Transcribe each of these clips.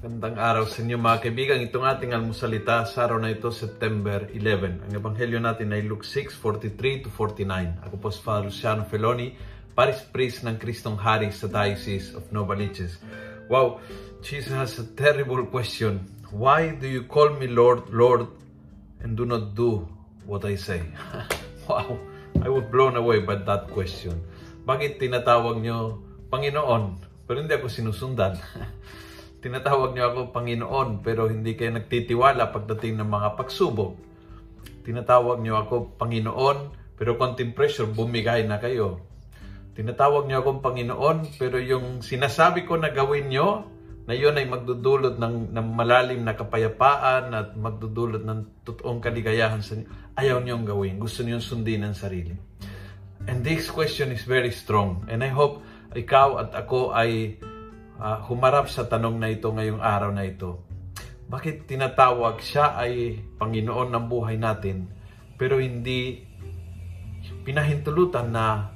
araw sa inyo mga kaibigan. Itong ating almusalita sa araw na ito, September 11. Ang ebanghelyo natin ay Luke 6, 43 to 49. Ako po si Father Luciano Feloni, Paris Priest ng Kristong Hari sa Diocese of Novaliches. Wow, Jesus has a terrible question. Why do you call me Lord, Lord, and do not do what I say? wow, I was blown away by that question. Bakit tinatawag nyo Panginoon, pero hindi ako sinusundan? Tinatawag niyo ako Panginoon pero hindi kayo nagtitiwala pagdating ng mga pagsubok. Tinatawag niyo ako Panginoon pero konting pressure bumigay na kayo. Tinatawag niyo akong Panginoon pero yung sinasabi ko na gawin niyo na yun ay magdudulot ng, ng malalim na kapayapaan at magdudulot ng totoong kaligayahan sa inyo. Ayaw niyong gawin. Gusto niyong sundin ang sarili. And this question is very strong. And I hope ikaw at ako ay uh, humarap sa tanong na ito ngayong araw na ito. Bakit tinatawag siya ay Panginoon ng buhay natin pero hindi pinahintulutan na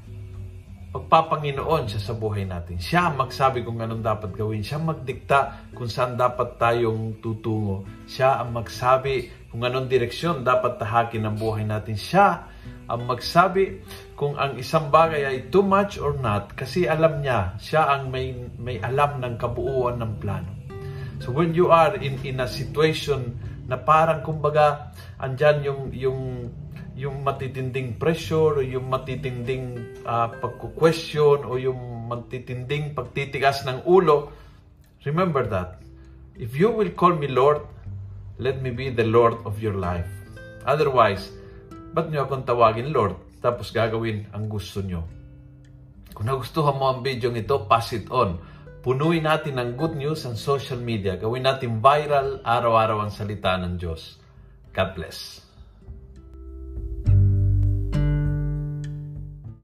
pagpapanginoon siya sa buhay natin. Siya magsabi kung anong dapat gawin. Siya magdikta kung saan dapat tayong tutungo. Siya ang magsabi kung anong direksyon dapat tahakin ng buhay natin. Siya ang magsabi kung ang isang bagay ay too much or not kasi alam niya, siya ang may, may alam ng kabuuan ng plano. So when you are in, in a situation na parang kumbaga andyan yung, yung yung matitinding pressure o yung matitinding uh, pagku-question o yung matitinding pagtitigas ng ulo, remember that. If you will call me Lord, let me be the Lord of your life. Otherwise, ba't nyo akong tawagin Lord? Tapos gagawin ang gusto nyo. Kung nagustuhan mo ang video ito, pass it on. Punuin natin ng good news ang social media. Gawin natin viral araw-araw ang salita ng Diyos. God bless.